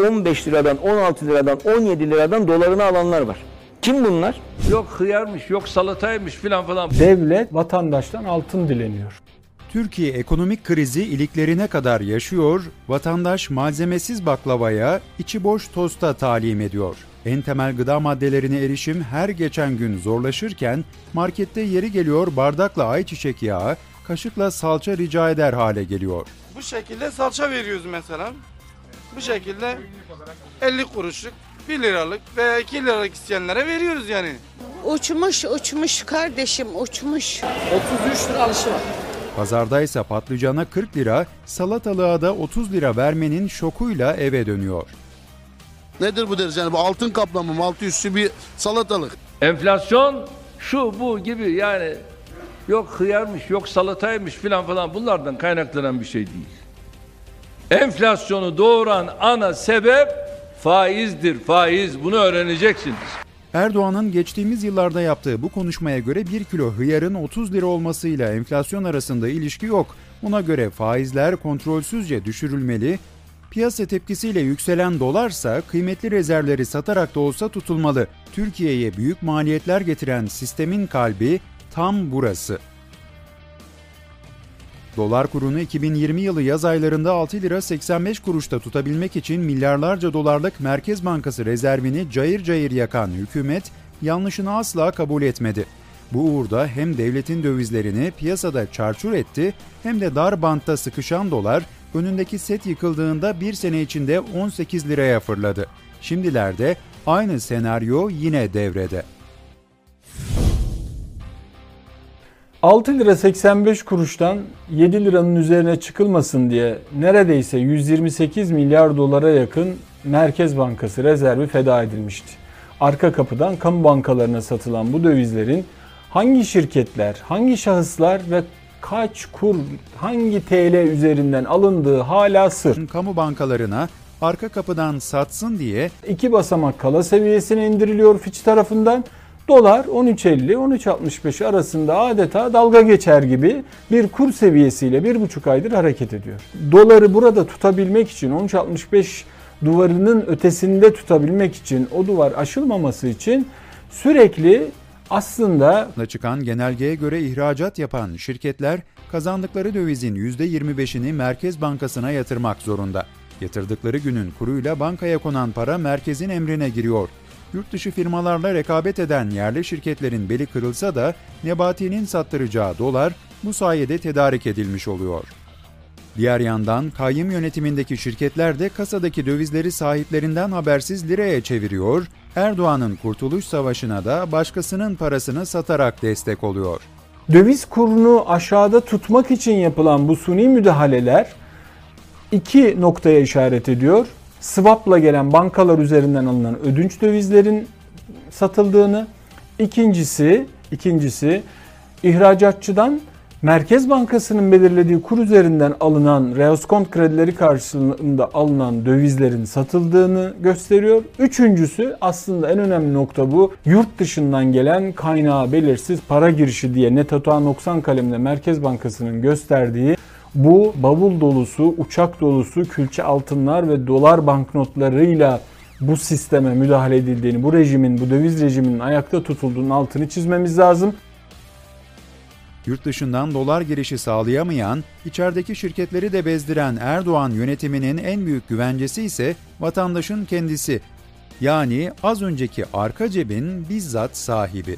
15 liradan, 16 liradan, 17 liradan dolarını alanlar var. Kim bunlar? Yok hıyarmış, yok salataymış filan falan. Devlet vatandaştan altın dileniyor. Türkiye ekonomik krizi iliklerine kadar yaşıyor, vatandaş malzemesiz baklavaya, içi boş tosta talim ediyor. En temel gıda maddelerine erişim her geçen gün zorlaşırken markette yeri geliyor bardakla ayçiçek yağı, kaşıkla salça rica eder hale geliyor. Bu şekilde salça veriyoruz mesela. Bu şekilde 50 kuruşluk, 1 liralık veya 2 liralık isteyenlere veriyoruz yani. Uçmuş uçmuş kardeşim uçmuş. 33 lira alışı var. Pazardaysa patlıcana 40 lira, salatalığa da 30 lira vermenin şokuyla eve dönüyor. Nedir bu deriz yani bu altın kaplama mı altı üstü bir salatalık. Enflasyon şu bu gibi yani yok hıyarmış, yok salataymış filan falan bunlardan kaynaklanan bir şey değil. Enflasyonu doğuran ana sebep faizdir, faiz. Bunu öğreneceksiniz. Erdoğan'ın geçtiğimiz yıllarda yaptığı bu konuşmaya göre 1 kilo hıyarın 30 lira olmasıyla enflasyon arasında ilişki yok. Buna göre faizler kontrolsüzce düşürülmeli, piyasa tepkisiyle yükselen dolarsa kıymetli rezervleri satarak da olsa tutulmalı. Türkiye'ye büyük maliyetler getiren sistemin kalbi tam burası. Dolar kurunu 2020 yılı yaz aylarında 6 lira 85 kuruşta tutabilmek için milyarlarca dolarlık Merkez Bankası rezervini cayır cayır yakan hükümet yanlışını asla kabul etmedi. Bu uğurda hem devletin dövizlerini piyasada çarçur etti hem de dar bantta sıkışan dolar önündeki set yıkıldığında bir sene içinde 18 liraya fırladı. Şimdilerde aynı senaryo yine devrede. 6 lira 85 kuruştan 7 liranın üzerine çıkılmasın diye neredeyse 128 milyar dolara yakın Merkez Bankası rezervi feda edilmişti. Arka kapıdan kamu bankalarına satılan bu dövizlerin hangi şirketler, hangi şahıslar ve kaç kur, hangi TL üzerinden alındığı hala sır. Kamu bankalarına arka kapıdan satsın diye İki basamak kala seviyesine indiriliyor Fitch tarafından. Dolar 13.50-13.65 arasında adeta dalga geçer gibi bir kur seviyesiyle bir buçuk aydır hareket ediyor. Doları burada tutabilmek için 13.65 duvarının ötesinde tutabilmek için o duvar aşılmaması için sürekli aslında çıkan genelgeye göre ihracat yapan şirketler kazandıkları dövizin %25'ini Merkez Bankası'na yatırmak zorunda. Yatırdıkları günün kuruyla bankaya konan para merkezin emrine giriyor. Yurt dışı firmalarla rekabet eden yerli şirketlerin beli kırılsa da Nebati'nin sattıracağı dolar bu sayede tedarik edilmiş oluyor. Diğer yandan kayyım yönetimindeki şirketler de kasadaki dövizleri sahiplerinden habersiz liraya çeviriyor, Erdoğan'ın Kurtuluş Savaşı'na da başkasının parasını satarak destek oluyor. döviz kurunu aşağıda tutmak için yapılan bu suni müdahaleler iki noktaya işaret ediyor. Swap'la gelen bankalar üzerinden alınan ödünç dövizlerin satıldığını, ikincisi ikincisi ihracatçıdan Merkez Bankası'nın belirlediği kur üzerinden alınan reoskont kredileri karşılığında alınan dövizlerin satıldığını gösteriyor. Üçüncüsü aslında en önemli nokta bu. Yurt dışından gelen kaynağı belirsiz para girişi diye net hata 90 kalemle Merkez Bankası'nın gösterdiği bu bavul dolusu, uçak dolusu külçe altınlar ve dolar banknotlarıyla bu sisteme müdahale edildiğini, bu rejimin, bu döviz rejiminin ayakta tutulduğunun altını çizmemiz lazım. Yurt dışından dolar girişi sağlayamayan, içerideki şirketleri de bezdiren Erdoğan yönetiminin en büyük güvencesi ise vatandaşın kendisi. Yani az önceki arka cebin bizzat sahibi.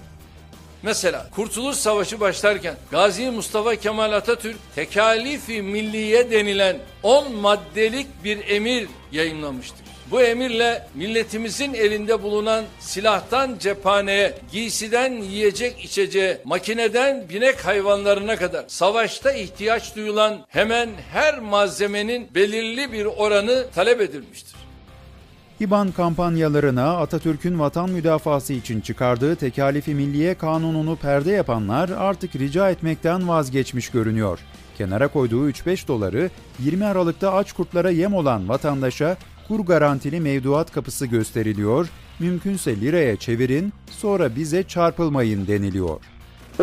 Mesela Kurtuluş Savaşı başlarken Gazi Mustafa Kemal Atatürk tekalifi milliye denilen 10 maddelik bir emir yayınlamıştır. Bu emirle milletimizin elinde bulunan silahtan cephaneye, giysiden yiyecek içeceğe, makineden binek hayvanlarına kadar savaşta ihtiyaç duyulan hemen her malzemenin belirli bir oranı talep edilmiştir. İBAN kampanyalarına Atatürk'ün vatan müdafası için çıkardığı tekalifi milliye kanununu perde yapanlar artık rica etmekten vazgeçmiş görünüyor. Kenara koyduğu 3-5 doları 20 Aralık'ta aç kurtlara yem olan vatandaşa kur garantili mevduat kapısı gösteriliyor, mümkünse liraya çevirin, sonra bize çarpılmayın deniliyor.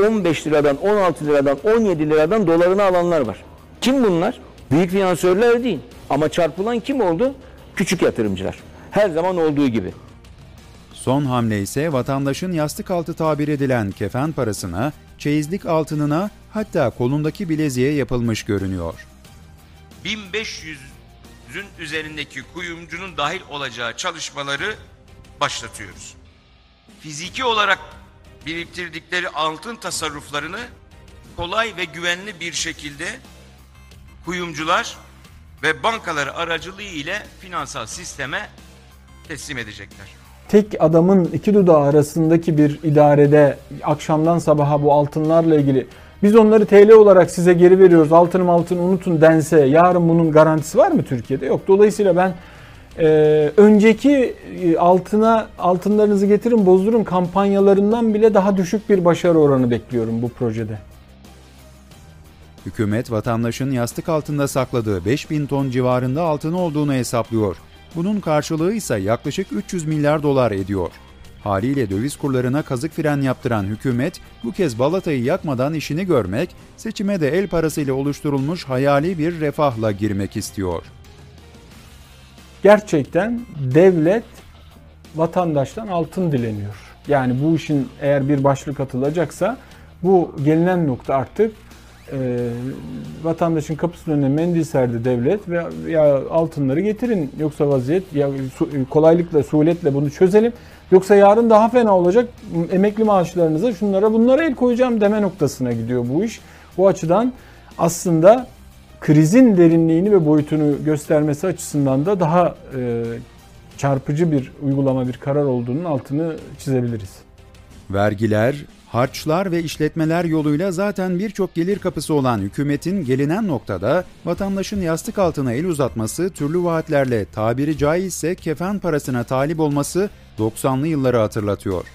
15 liradan, 16 liradan, 17 liradan dolarını alanlar var. Kim bunlar? Büyük finansörler değil. Ama çarpılan kim oldu? Küçük yatırımcılar. Her zaman olduğu gibi. Son hamle ise vatandaşın yastık altı tabir edilen kefen parasına, çeyizlik altınına hatta kolundaki bileziğe yapılmış görünüyor. 1500'ün üzerindeki kuyumcunun dahil olacağı çalışmaları başlatıyoruz. Fiziki olarak biriktirdikleri altın tasarruflarını kolay ve güvenli bir şekilde kuyumcular ve bankaları aracılığı ile finansal sisteme teslim edecekler. tek adamın iki dudağı arasındaki bir idarede akşamdan sabaha bu altınlarla ilgili biz onları TL olarak size geri veriyoruz altınım altın unutun dense yarın bunun garantisi var mı Türkiye'de? Yok. Dolayısıyla ben e, önceki e, altına altınlarınızı getirin bozdurun kampanyalarından bile daha düşük bir başarı oranı bekliyorum bu projede. Hükümet vatandaşın yastık altında sakladığı 5000 ton civarında altın olduğunu hesaplıyor. Bunun karşılığı ise yaklaşık 300 milyar dolar ediyor. Haliyle döviz kurlarına kazık fren yaptıran hükümet bu kez balatayı yakmadan işini görmek, seçime de el parasıyla oluşturulmuş hayali bir refahla girmek istiyor. gerçekten devlet vatandaştan altın dileniyor. Yani bu işin eğer bir başlık atılacaksa bu gelinen nokta artık e, vatandaşın kapısının önüne mendil serdi devlet ve ya altınları getirin yoksa vaziyet ya su- kolaylıkla suhuletle bunu çözelim yoksa yarın daha fena olacak emekli maaşlarınıza şunlara bunlara el koyacağım deme noktasına gidiyor bu iş. Bu açıdan aslında krizin derinliğini ve boyutunu göstermesi açısından da daha e, çarpıcı bir uygulama, bir karar olduğunun altını çizebiliriz. Vergiler, harçlar ve işletmeler yoluyla zaten birçok gelir kapısı olan hükümetin gelinen noktada vatandaşın yastık altına el uzatması, türlü vaatlerle tabiri caizse kefen parasına talip olması 90'lı yılları hatırlatıyor.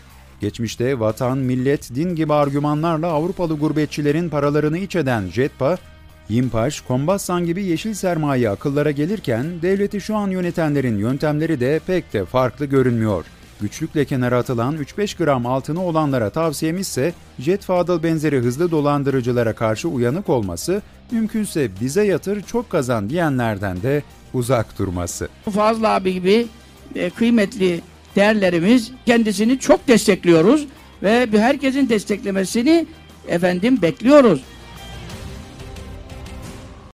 Geçmişte vatan, millet, din gibi argümanlarla Avrupalı gurbetçilerin paralarını iç eden JETPA, Yimpaş, Kombassan gibi yeşil sermaye akıllara gelirken devleti şu an yönetenlerin yöntemleri de pek de farklı görünmüyor. Güçlükle kenara atılan 3-5 gram altını olanlara tavsiyemizse Jet Fadıl benzeri hızlı dolandırıcılara karşı uyanık olması, mümkünse bize yatır çok kazan diyenlerden de uzak durması. Fazla abi gibi e, kıymetli değerlerimiz kendisini çok destekliyoruz ve herkesin desteklemesini efendim bekliyoruz.